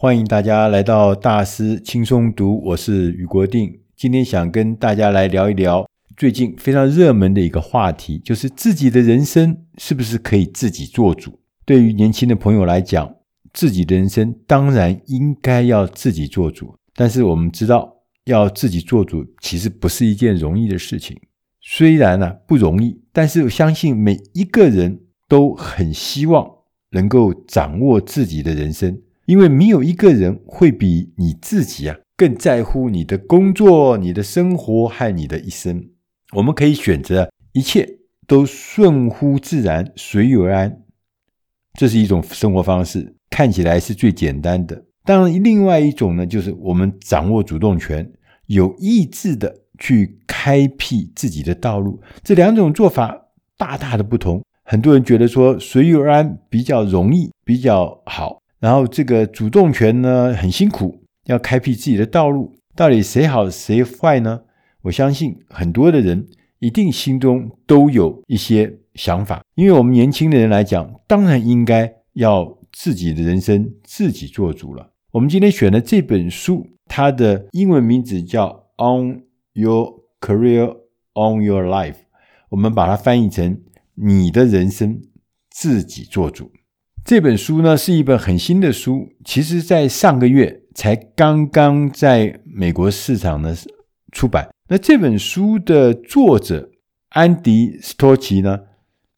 欢迎大家来到大师轻松读，我是余国定。今天想跟大家来聊一聊最近非常热门的一个话题，就是自己的人生是不是可以自己做主？对于年轻的朋友来讲，自己的人生当然应该要自己做主。但是我们知道，要自己做主其实不是一件容易的事情。虽然呢、啊、不容易，但是我相信每一个人都很希望能够掌握自己的人生。因为没有一个人会比你自己啊更在乎你的工作、你的生活和你的一生。我们可以选择一切都顺乎自然、随遇而安，这是一种生活方式，看起来是最简单的。当然，另外一种呢，就是我们掌握主动权，有意志的去开辟自己的道路。这两种做法大大的不同。很多人觉得说随遇而安比较容易，比较好。然后这个主动权呢，很辛苦，要开辟自己的道路，到底谁好谁坏呢？我相信很多的人一定心中都有一些想法，因为我们年轻的人来讲，当然应该要自己的人生自己做主了。我们今天选的这本书，它的英文名字叫《On Your Career, On Your Life》，我们把它翻译成“你的人生自己做主”。这本书呢，是一本很新的书，其实在上个月才刚刚在美国市场呢出版。那这本书的作者安迪斯托奇呢，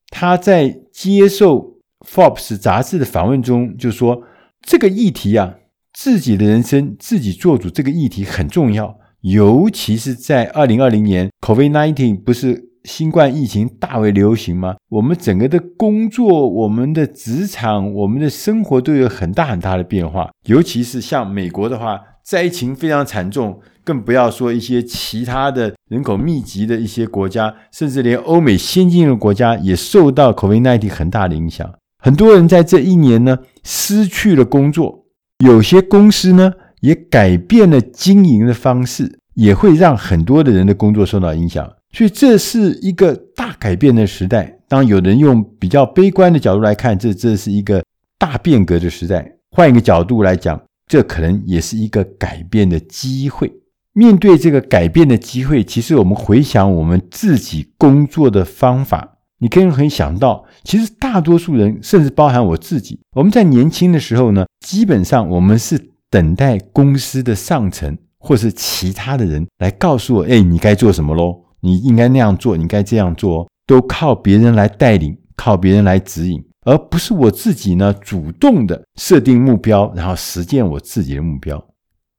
他在接受 Fox 杂志的访问中就说，这个议题啊，自己的人生自己做主，这个议题很重要，尤其是在二零二零年，COVID-19 不是。新冠疫情大为流行吗？我们整个的工作、我们的职场、我们的生活都有很大很大的变化。尤其是像美国的话，灾情非常惨重，更不要说一些其他的人口密集的一些国家，甚至连欧美先进的国家也受到 COVID-19 很大的影响。很多人在这一年呢，失去了工作，有些公司呢也改变了经营的方式，也会让很多的人的工作受到影响。所以这是一个大改变的时代。当有人用比较悲观的角度来看，这这是一个大变革的时代。换一个角度来讲，这可能也是一个改变的机会。面对这个改变的机会，其实我们回想我们自己工作的方法，你可以很想到，其实大多数人，甚至包含我自己，我们在年轻的时候呢，基本上我们是等待公司的上层或是其他的人来告诉我：“哎，你该做什么喽。”你应该那样做，你该这样做，都靠别人来带领，靠别人来指引，而不是我自己呢，主动的设定目标，然后实践我自己的目标。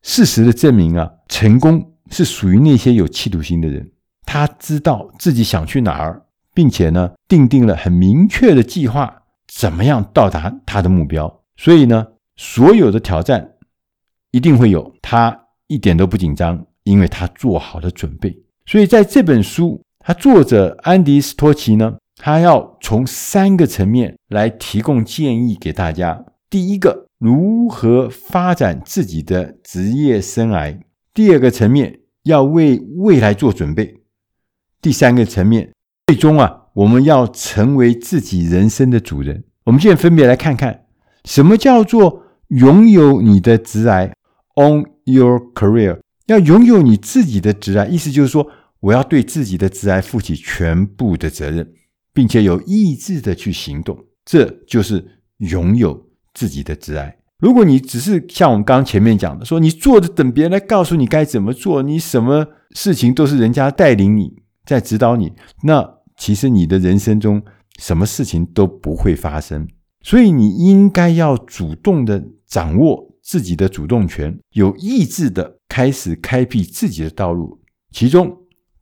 事实的证明啊，成功是属于那些有企图心的人，他知道自己想去哪儿，并且呢，定定了很明确的计划，怎么样到达他的目标。所以呢，所有的挑战一定会有，他一点都不紧张，因为他做好了准备。所以，在这本书，他作者安迪斯托奇呢，他要从三个层面来提供建议给大家。第一个，如何发展自己的职业生涯；第二个层面，要为未来做准备；第三个层面，最终啊，我们要成为自己人生的主人。我们现在分别来看看，什么叫做拥有你的职涯？On your career。要拥有你自己的职涯，意思就是说，我要对自己的职涯负起全部的责任，并且有意志的去行动，这就是拥有自己的职涯。如果你只是像我们刚刚前面讲的，说你坐着等别人来告诉你该怎么做，你什么事情都是人家带领你在指导你，那其实你的人生中什么事情都不会发生。所以你应该要主动的掌握。自己的主动权，有意志的开始开辟自己的道路。其中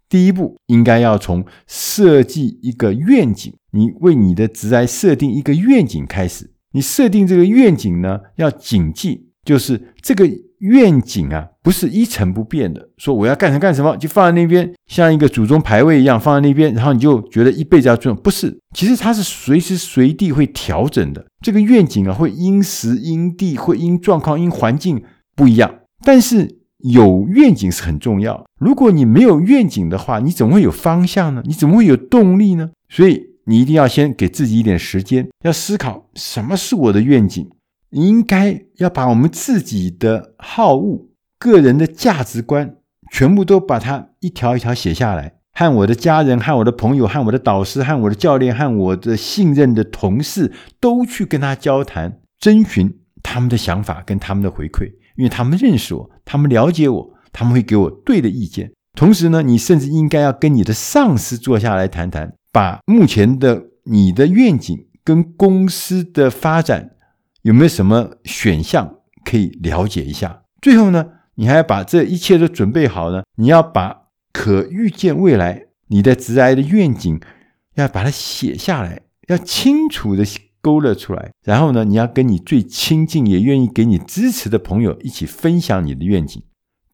第一步应该要从设计一个愿景，你为你的职涯设定一个愿景开始。你设定这个愿景呢，要谨记，就是这个。愿景啊，不是一成不变的。说我要干什么干什么，就放在那边，像一个祖宗牌位一样放在那边，然后你就觉得一辈子要做。不是，其实它是随时随地会调整的。这个愿景啊，会因时因地，会因状况、因环境不一样。但是有愿景是很重要。如果你没有愿景的话，你怎么会有方向呢？你怎么会有动力呢？所以你一定要先给自己一点时间，要思考什么是我的愿景。应该要把我们自己的好恶、个人的价值观，全部都把它一条一条写下来，和我的家人、和我的朋友、和我的导师、和我的教练、和我的信任的同事，都去跟他交谈，征询他们的想法跟他们的回馈，因为他们认识我，他们了解我，他们会给我对的意见。同时呢，你甚至应该要跟你的上司坐下来谈谈，把目前的你的愿景跟公司的发展。有没有什么选项可以了解一下？最后呢，你还要把这一切都准备好呢。你要把可预见未来你的职涯的愿景，要把它写下来，要清楚的勾勒出来。然后呢，你要跟你最亲近也愿意给你支持的朋友一起分享你的愿景。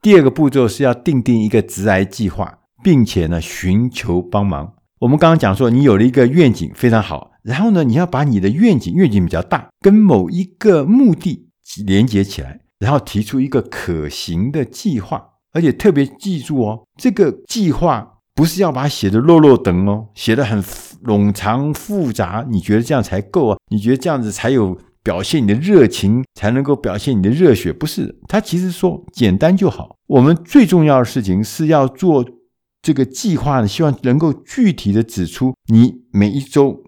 第二个步骤是要订定一个职涯计划，并且呢，寻求帮忙。我们刚刚讲说，你有了一个愿景，非常好。然后呢，你要把你的愿景，愿景比较大，跟某一个目的连接起来，然后提出一个可行的计划，而且特别记住哦，这个计划不是要把它写得落落等哦，写得很冗长复杂，你觉得这样才够啊？你觉得这样子才有表现你的热情，才能够表现你的热血？不是，他其实说简单就好。我们最重要的事情是要做这个计划呢，希望能够具体的指出你每一周。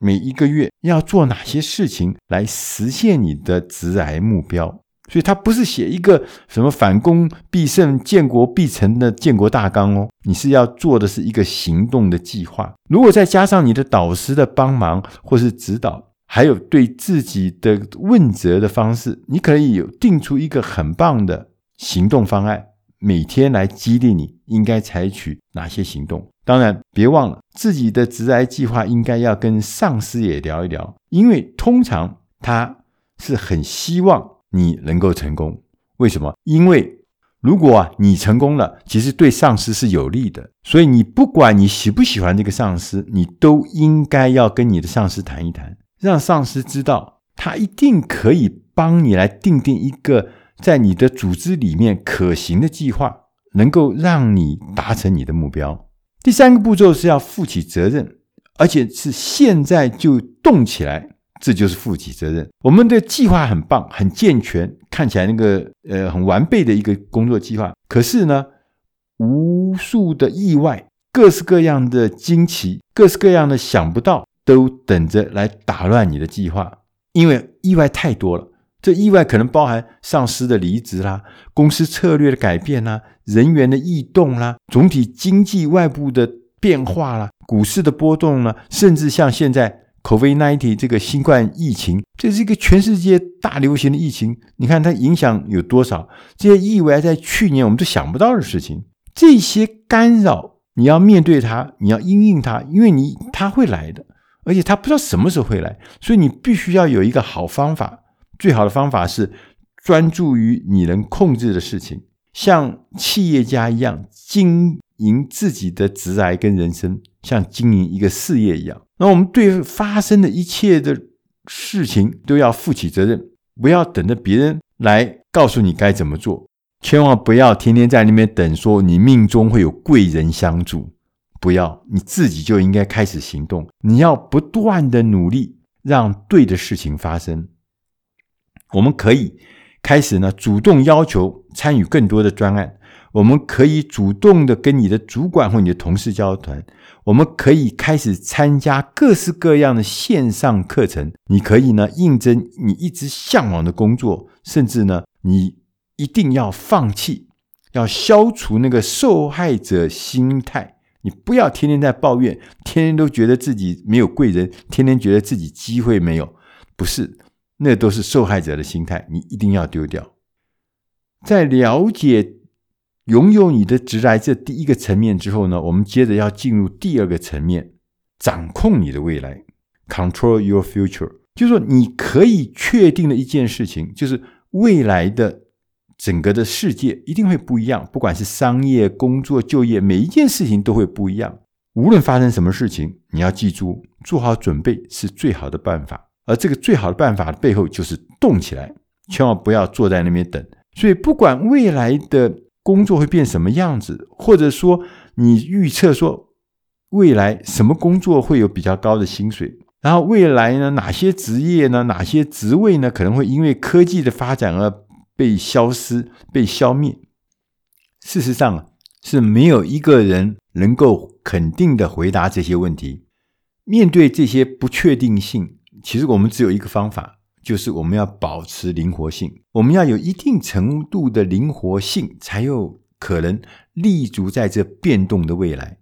每一个月要做哪些事情来实现你的职涯目标？所以他不是写一个什么反攻必胜、建国必成的建国大纲哦，你是要做的是一个行动的计划。如果再加上你的导师的帮忙或是指导，还有对自己的问责的方式，你可以有定出一个很棒的行动方案。每天来激励你应该采取哪些行动？当然，别忘了自己的职涯计划应该要跟上司也聊一聊，因为通常他是很希望你能够成功。为什么？因为如果啊你成功了，其实对上司是有利的。所以你不管你喜不喜欢这个上司，你都应该要跟你的上司谈一谈，让上司知道他一定可以帮你来定定一个。在你的组织里面可行的计划，能够让你达成你的目标。第三个步骤是要负起责任，而且是现在就动起来，这就是负起责任。我们的计划很棒，很健全，看起来那个呃很完备的一个工作计划。可是呢，无数的意外，各式各样的惊奇，各式各样的想不到，都等着来打乱你的计划，因为意外太多了。这意外可能包含上司的离职啦，公司策略的改变啦，人员的异动啦，总体经济外部的变化啦，股市的波动啦，甚至像现在 COVID-19 这个新冠疫情，这是一个全世界大流行的疫情。你看它影响有多少？这些意外在去年我们都想不到的事情，这些干扰你要面对它，你要因应它，因为你它会来的，而且它不知道什么时候会来，所以你必须要有一个好方法。最好的方法是专注于你能控制的事情，像企业家一样精营自己的职涯跟人生，像经营一个事业一样。那我们对发生的一切的事情都要负起责任，不要等着别人来告诉你该怎么做，千万不要天天在那边等，说你命中会有贵人相助，不要，你自己就应该开始行动，你要不断的努力，让对的事情发生。我们可以开始呢，主动要求参与更多的专案。我们可以主动的跟你的主管或你的同事交谈。我们可以开始参加各式各样的线上课程。你可以呢，应征你一直向往的工作，甚至呢，你一定要放弃，要消除那个受害者心态。你不要天天在抱怨，天天都觉得自己没有贵人，天天觉得自己机会没有，不是。那都是受害者的心态，你一定要丢掉。在了解、拥有你的直来这第一个层面之后呢，我们接着要进入第二个层面，掌控你的未来，control your future。就是说，你可以确定的一件事情，就是未来的整个的世界一定会不一样，不管是商业、工作、就业，每一件事情都会不一样。无论发生什么事情，你要记住，做好准备是最好的办法。而这个最好的办法的背后就是动起来，千万不要坐在那边等。所以，不管未来的工作会变什么样子，或者说你预测说未来什么工作会有比较高的薪水，然后未来呢，哪些职业呢，哪些职位呢，可能会因为科技的发展而被消失、被消灭？事实上，是没有一个人能够肯定的回答这些问题。面对这些不确定性，其实我们只有一个方法，就是我们要保持灵活性。我们要有一定程度的灵活性，才有可能立足在这变动的未来。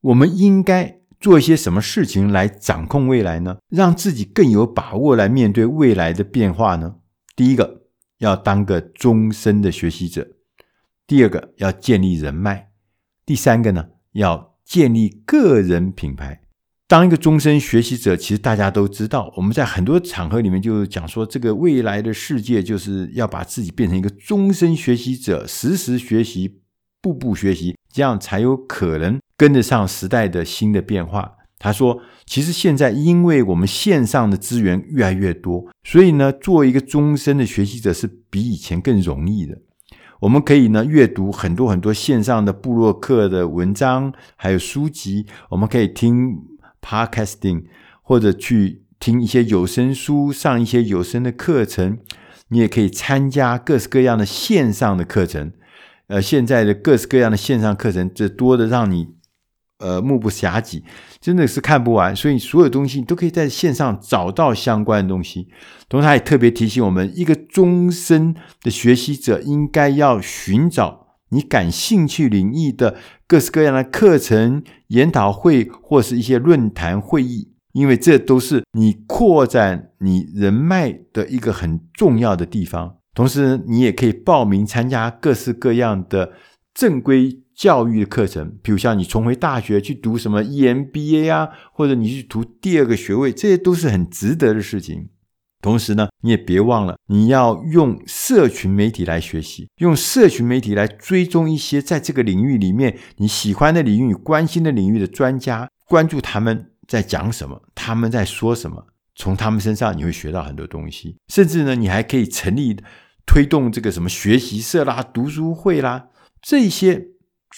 我们应该做一些什么事情来掌控未来呢？让自己更有把握来面对未来的变化呢？第一个，要当个终身的学习者。第二个要建立人脉，第三个呢，要建立个人品牌。当一个终身学习者，其实大家都知道，我们在很多场合里面就讲说，这个未来的世界就是要把自己变成一个终身学习者，时时学习，步步学习，这样才有可能跟得上时代的新的变化。他说，其实现在因为我们线上的资源越来越多，所以呢，做一个终身的学习者是比以前更容易的。我们可以呢阅读很多很多线上的布洛克的文章，还有书籍。我们可以听 podcasting，或者去听一些有声书，上一些有声的课程。你也可以参加各式各样的线上的课程。呃，现在的各式各样的线上课程，这多的让你。呃，目不暇给，真的是看不完。所以所有东西你都可以在线上找到相关的东西。同时，他也特别提醒我们，一个终身的学习者应该要寻找你感兴趣领域的各式各样的课程、研讨会或是一些论坛会议，因为这都是你扩展你人脉的一个很重要的地方。同时，你也可以报名参加各式各样的正规。教育的课程，比如像你重回大学去读什么 EMBA 啊，或者你去读第二个学位，这些都是很值得的事情。同时呢，你也别忘了，你要用社群媒体来学习，用社群媒体来追踪一些在这个领域里面你喜欢的领域、关心的领域的专家，关注他们在讲什么，他们在说什么，从他们身上你会学到很多东西。甚至呢，你还可以成立推动这个什么学习社啦、读书会啦，这些。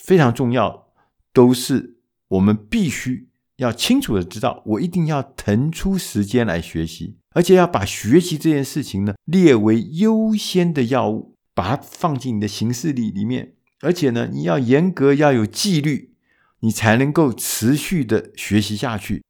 非常重要，都是我们必须要清楚的知道。我一定要腾出时间来学习，而且要把学习这件事情呢列为优先的要务，把它放进你的行事历里面。而且呢，你要严格，要有纪律，你才能够持续的学习下去。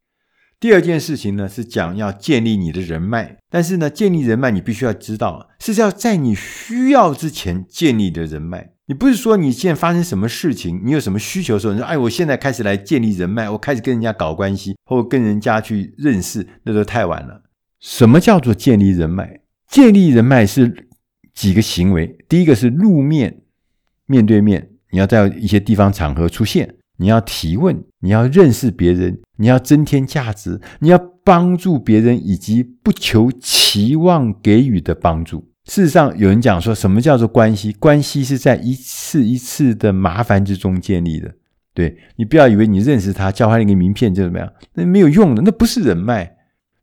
第二件事情呢，是讲要建立你的人脉，但是呢，建立人脉你必须要知道，是要在你需要之前建立的人脉。你不是说你现在发生什么事情，你有什么需求的时候，你说哎，我现在开始来建立人脉，我开始跟人家搞关系，或跟人家去认识，那都太晚了。什么叫做建立人脉？建立人脉是几个行为，第一个是露面，面对面，你要在一些地方场合出现。你要提问，你要认识别人，你要增添价值，你要帮助别人，以及不求期望给予的帮助。事实上，有人讲说什么叫做关系？关系是在一次一次的麻烦之中建立的。对，你不要以为你认识他，交换一个名片就怎么样，那没有用的，那不是人脉，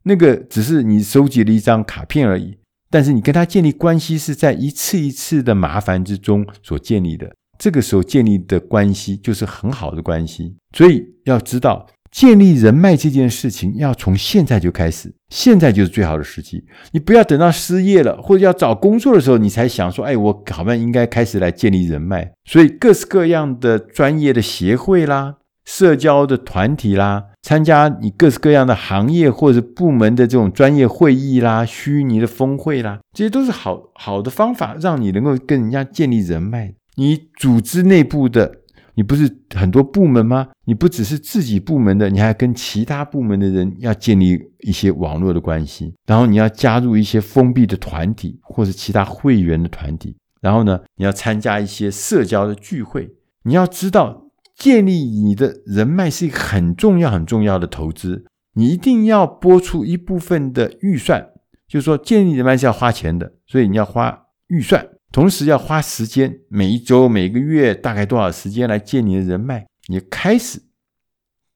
那个只是你收集了一张卡片而已。但是你跟他建立关系是在一次一次的麻烦之中所建立的。这个时候建立的关系就是很好的关系，所以要知道建立人脉这件事情要从现在就开始，现在就是最好的时机。你不要等到失业了或者要找工作的时候，你才想说：“哎，我好像应该开始来建立人脉。”所以各式各样的专业的协会啦、社交的团体啦、参加你各式各样的行业或者部门的这种专业会议啦、虚拟的峰会啦，这些都是好好的方法，让你能够跟人家建立人脉。你组织内部的，你不是很多部门吗？你不只是自己部门的，你还跟其他部门的人要建立一些网络的关系。然后你要加入一些封闭的团体或者其他会员的团体。然后呢，你要参加一些社交的聚会。你要知道，建立你的人脉是一个很重要、很重要的投资。你一定要拨出一部分的预算，就是说建立人脉是要花钱的，所以你要花预算。同时要花时间，每一周、每个月大概多少时间来建你的人脉？你开始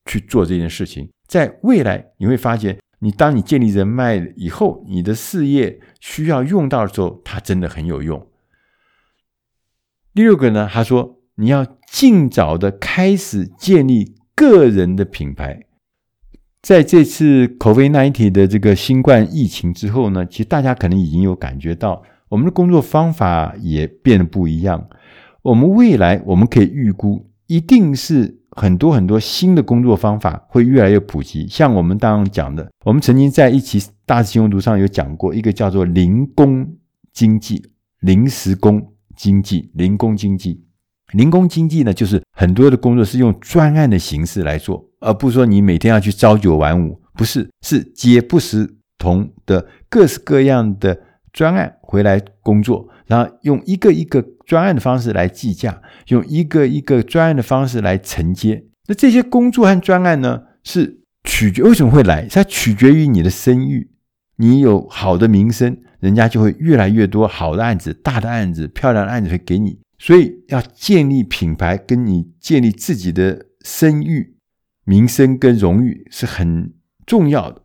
去做这件事情，在未来你会发现，你当你建立人脉以后，你的事业需要用到的时候，它真的很有用。第六个呢，他说你要尽早的开始建立个人的品牌。在这次 COVID-19 的这个新冠疫情之后呢，其实大家可能已经有感觉到，我们的工作方法也变得不一样。我们未来我们可以预估，一定是很多很多新的工作方法会越来越普及。像我们刚刚讲的，我们曾经在一期大师轻松读上有讲过一个叫做零工经济、临时工经济、零工经济。零工经济呢，就是很多的工作是用专案的形式来做。而不是说你每天要去朝九晚五，不是，是接不时同的各式各样的专案回来工作，然后用一个一个专案的方式来计价，用一个一个专案的方式来承接。那这些工作和专案呢，是取决为什么会来？它取决于你的声誉，你有好的名声，人家就会越来越多好的案子、大的案子、漂亮的案子会给你。所以要建立品牌，跟你建立自己的声誉。名声跟荣誉是很重要的，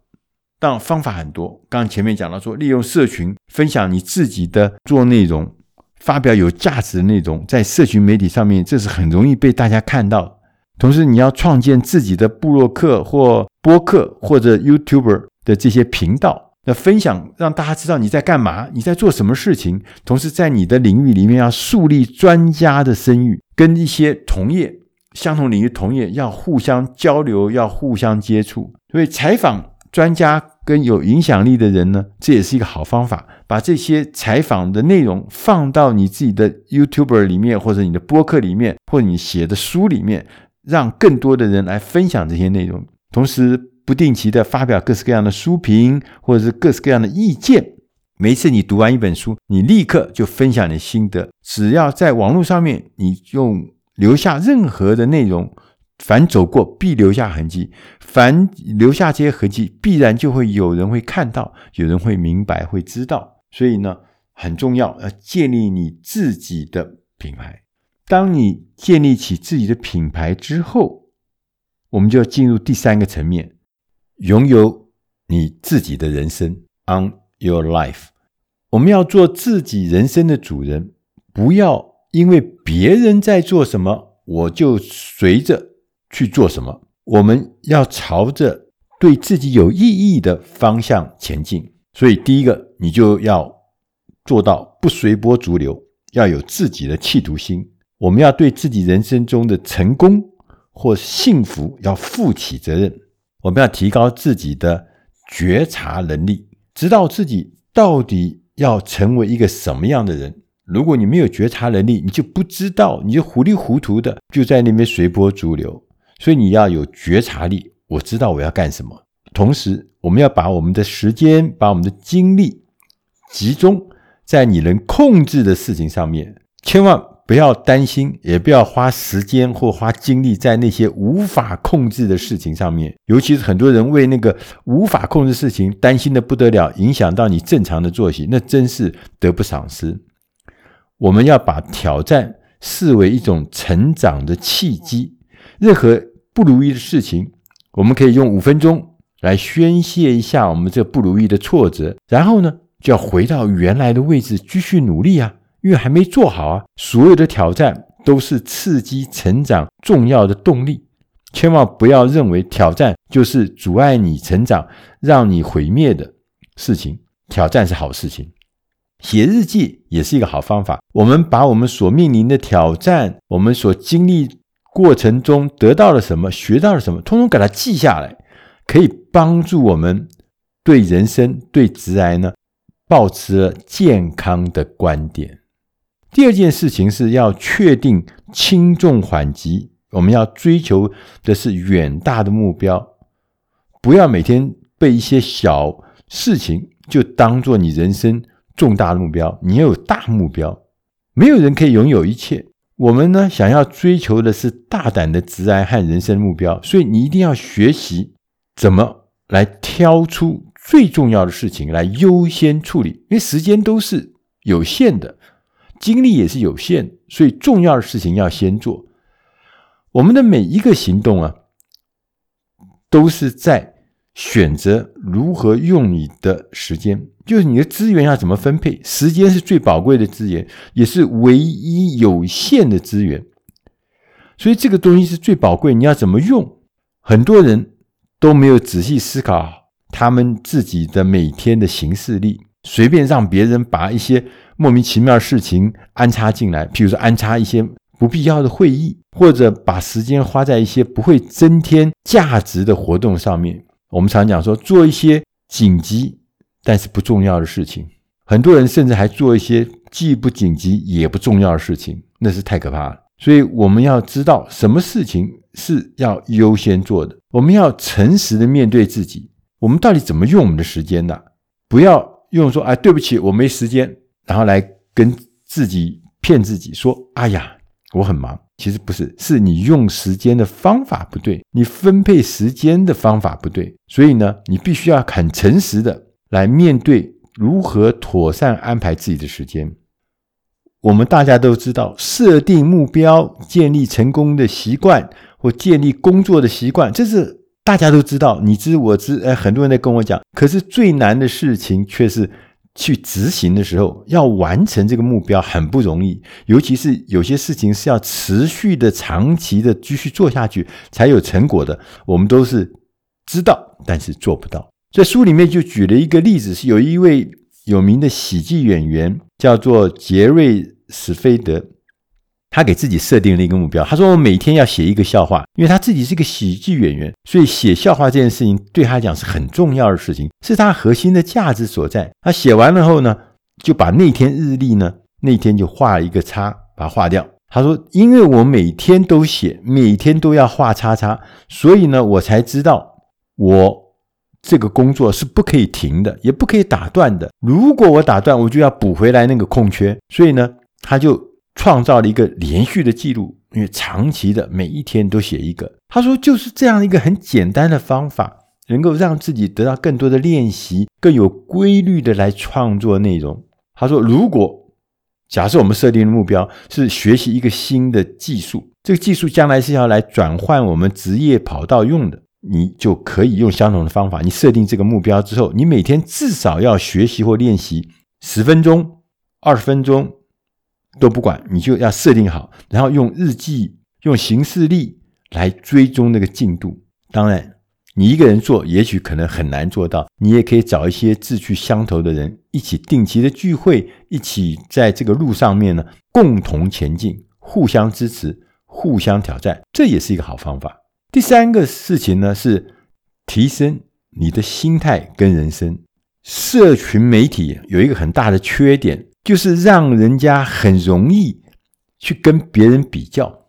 但方法很多。刚刚前面讲到说，利用社群分享你自己的做内容，发表有价值的内容，在社群媒体上面，这是很容易被大家看到。同时，你要创建自己的部落客或播客或者 YouTuber 的这些频道，那分享让大家知道你在干嘛，你在做什么事情。同时，在你的领域里面要树立专家的声誉，跟一些同业。相同领域同业要互相交流，要互相接触，所以采访专家跟有影响力的人呢，这也是一个好方法。把这些采访的内容放到你自己的 YouTuber 里面，或者你的播客里面，或者你写的书里面，让更多的人来分享这些内容。同时，不定期的发表各式各样的书评，或者是各式各样的意见。每次你读完一本书，你立刻就分享你的心得。只要在网络上面，你用。留下任何的内容，凡走过必留下痕迹，凡留下这些痕迹，必然就会有人会看到，有人会明白，会知道。所以呢，很重要，要建立你自己的品牌。当你建立起自己的品牌之后，我们就要进入第三个层面，拥有你自己的人生，on your life。我们要做自己人生的主人，不要。因为别人在做什么，我就随着去做什么。我们要朝着对自己有意义的方向前进。所以，第一个，你就要做到不随波逐流，要有自己的企图心。我们要对自己人生中的成功或幸福要负起责任。我们要提高自己的觉察能力，知道自己到底要成为一个什么样的人。如果你没有觉察能力，你就不知道，你就糊里糊涂的就在那边随波逐流。所以你要有觉察力，我知道我要干什么。同时，我们要把我们的时间、把我们的精力集中在你能控制的事情上面，千万不要担心，也不要花时间或花精力在那些无法控制的事情上面。尤其是很多人为那个无法控制事情担心的不得了，影响到你正常的作息，那真是得不偿失。我们要把挑战视为一种成长的契机。任何不如意的事情，我们可以用五分钟来宣泄一下我们这不如意的挫折，然后呢，就要回到原来的位置继续努力啊，因为还没做好啊。所有的挑战都是刺激成长重要的动力，千万不要认为挑战就是阻碍你成长、让你毁灭的事情。挑战是好事情。写日记也是一个好方法。我们把我们所面临的挑战，我们所经历过程中得到了什么，学到了什么，通通给它记下来，可以帮助我们对人生、对直癌呢，保持健康的观点。第二件事情是要确定轻重缓急，我们要追求的是远大的目标，不要每天被一些小事情就当做你人生。重大的目标，你要有大目标。没有人可以拥有一切。我们呢，想要追求的是大胆的职涯和人生目标，所以你一定要学习怎么来挑出最重要的事情来优先处理。因为时间都是有限的，精力也是有限，所以重要的事情要先做。我们的每一个行动啊，都是在。选择如何用你的时间，就是你的资源要怎么分配。时间是最宝贵的资源，也是唯一有限的资源。所以这个东西是最宝贵，你要怎么用？很多人都没有仔细思考他们自己的每天的行事力，随便让别人把一些莫名其妙的事情安插进来，譬如说安插一些不必要的会议，或者把时间花在一些不会增添价值的活动上面。我们常讲说，做一些紧急但是不重要的事情，很多人甚至还做一些既不紧急也不重要的事情，那是太可怕了。所以我们要知道什么事情是要优先做的，我们要诚实的面对自己，我们到底怎么用我们的时间呢？不要用说，哎，对不起，我没时间。然后来跟自己骗自己说：“哎呀，我很忙。”其实不是，是你用时间的方法不对，你分配时间的方法不对。所以呢，你必须要很诚实的来面对如何妥善安排自己的时间。我们大家都知道，设定目标、建立成功的习惯或建立工作的习惯，这是大家都知道，你知我知。哎，很多人在跟我讲，可是最难的事情却是。去执行的时候，要完成这个目标很不容易，尤其是有些事情是要持续的、长期的继续做下去才有成果的。我们都是知道，但是做不到。在书里面就举了一个例子，是有一位有名的喜剧演员，叫做杰瑞·史菲德。他给自己设定了一个目标，他说：“我每天要写一个笑话，因为他自己是个喜剧演员，所以写笑话这件事情对他讲是很重要的事情，是他核心的价值所在。他写完了后呢，就把那天日历呢，那天就画一个叉，把它划掉。他说：因为我每天都写，每天都要画叉叉，所以呢，我才知道我这个工作是不可以停的，也不可以打断的。如果我打断，我就要补回来那个空缺。所以呢，他就。”创造了一个连续的记录，因为长期的每一天都写一个。他说，就是这样一个很简单的方法，能够让自己得到更多的练习，更有规律的来创作内容。他说，如果假设我们设定的目标是学习一个新的技术，这个技术将来是要来转换我们职业跑道用的，你就可以用相同的方法。你设定这个目标之后，你每天至少要学习或练习十分钟、二十分钟。都不管，你就要设定好，然后用日记、用行事历来追踪那个进度。当然，你一个人做，也许可能很难做到。你也可以找一些志趣相投的人，一起定期的聚会，一起在这个路上面呢，共同前进，互相支持，互相挑战，这也是一个好方法。第三个事情呢，是提升你的心态跟人生。社群媒体有一个很大的缺点。就是让人家很容易去跟别人比较，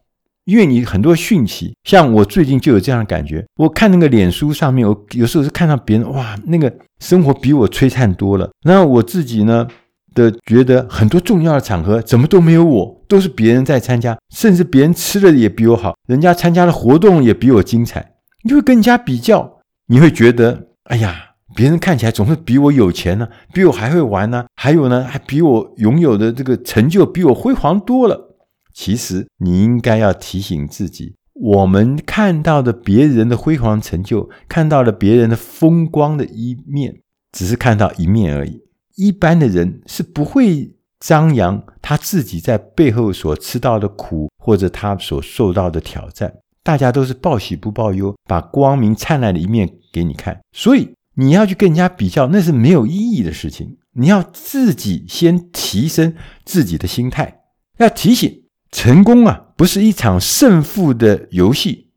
因为你很多讯息，像我最近就有这样的感觉。我看那个脸书上面，我有时候是看到别人哇，那个生活比我璀璨多了。然后我自己呢的觉得很多重要的场合怎么都没有我，都是别人在参加，甚至别人吃的也比我好，人家参加的活动也比我精彩。你就会跟人家比较，你会觉得哎呀。别人看起来总是比我有钱呢，比我还会玩呢，还有呢，还比我拥有的这个成就比我辉煌多了。其实你应该要提醒自己，我们看到的别人的辉煌成就，看到了别人的风光的一面，只是看到一面而已。一般的人是不会张扬他自己在背后所吃到的苦，或者他所受到的挑战。大家都是报喜不报忧，把光明灿烂的一面给你看。所以。你要去跟人家比较，那是没有意义的事情。你要自己先提升自己的心态。要提醒，成功啊，不是一场胜负的游戏，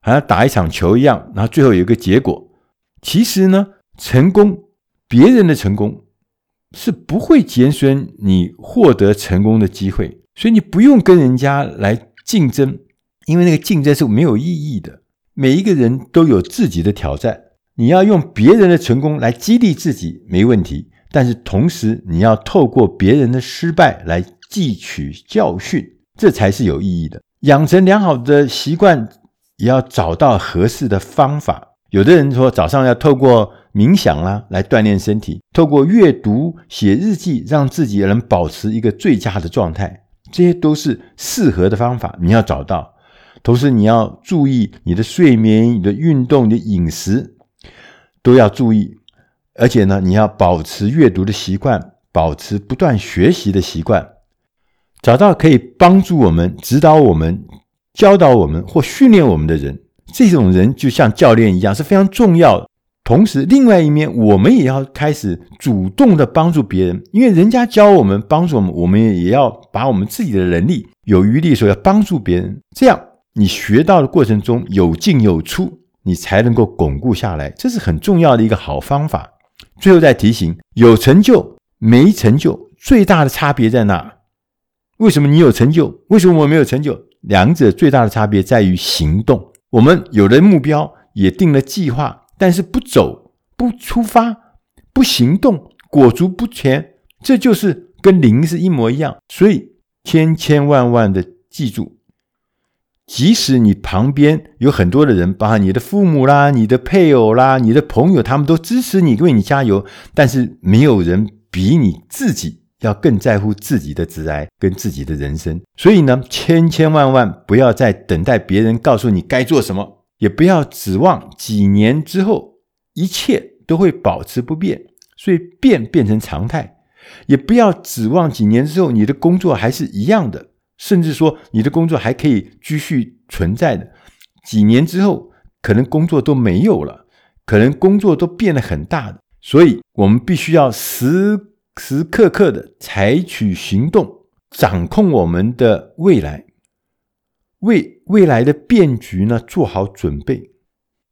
好像打一场球一样，然后最后有一个结果。其实呢，成功，别人的成功是不会减损你获得成功的机会，所以你不用跟人家来竞争，因为那个竞争是没有意义的。每一个人都有自己的挑战。你要用别人的成功来激励自己，没问题。但是同时，你要透过别人的失败来汲取教训，这才是有意义的。养成良好的习惯，也要找到合适的方法。有的人说，早上要透过冥想啦来锻炼身体，透过阅读、写日记，让自己能保持一个最佳的状态。这些都是适合的方法，你要找到。同时，你要注意你的睡眠、你的运动、你的饮食。都要注意，而且呢，你要保持阅读的习惯，保持不断学习的习惯，找到可以帮助我们、指导我们、教导我们或训练我们的人，这种人就像教练一样，是非常重要的。同时，另外一面，我们也要开始主动的帮助别人，因为人家教我们、帮助我们，我们也要把我们自己的能力有余力的时候要帮助别人。这样，你学到的过程中有进有出，你才能够巩固下来。这是很重要的一个好方法。最后再提醒：有成就没成就，最大的差别在哪？为什么你有成就？为什么我没有成就？两者最大的差别在于行动。我们有了目标，也定了计划。但是不走、不出发、不行动、裹足不前，这就是跟零是一模一样。所以千千万万的记住，即使你旁边有很多的人，包含你的父母啦、你的配偶啦、你的朋友，他们都支持你、为你加油，但是没有人比你自己要更在乎自己的职涯跟自己的人生。所以呢，千千万万不要再等待别人告诉你该做什么。也不要指望几年之后一切都会保持不变，所以变变成常态。也不要指望几年之后你的工作还是一样的，甚至说你的工作还可以继续存在的。几年之后可能工作都没有了，可能工作都变得很大的。所以我们必须要时时刻刻的采取行动，掌控我们的未来。为未来的变局呢做好准备。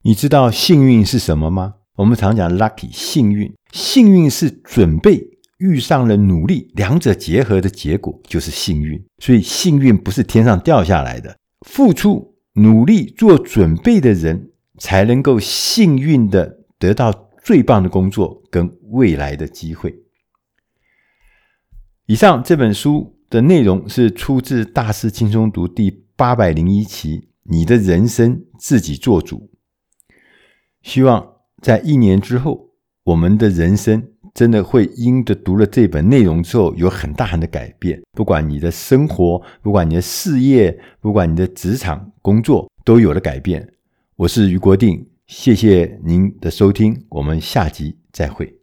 你知道幸运是什么吗？我们常讲 lucky 幸运，幸运是准备遇上了努力，两者结合的结果就是幸运。所以幸运不是天上掉下来的，付出努力做准备的人才能够幸运的得到最棒的工作跟未来的机会。以上这本书的内容是出自《大师轻松读》第八百零一期，你的人生自己做主。希望在一年之后，我们的人生真的会因着读了这本内容之后，有很大的改变。不管你的生活，不管你的事业，不管你的职场工作，都有了改变。我是余国定，谢谢您的收听，我们下集再会。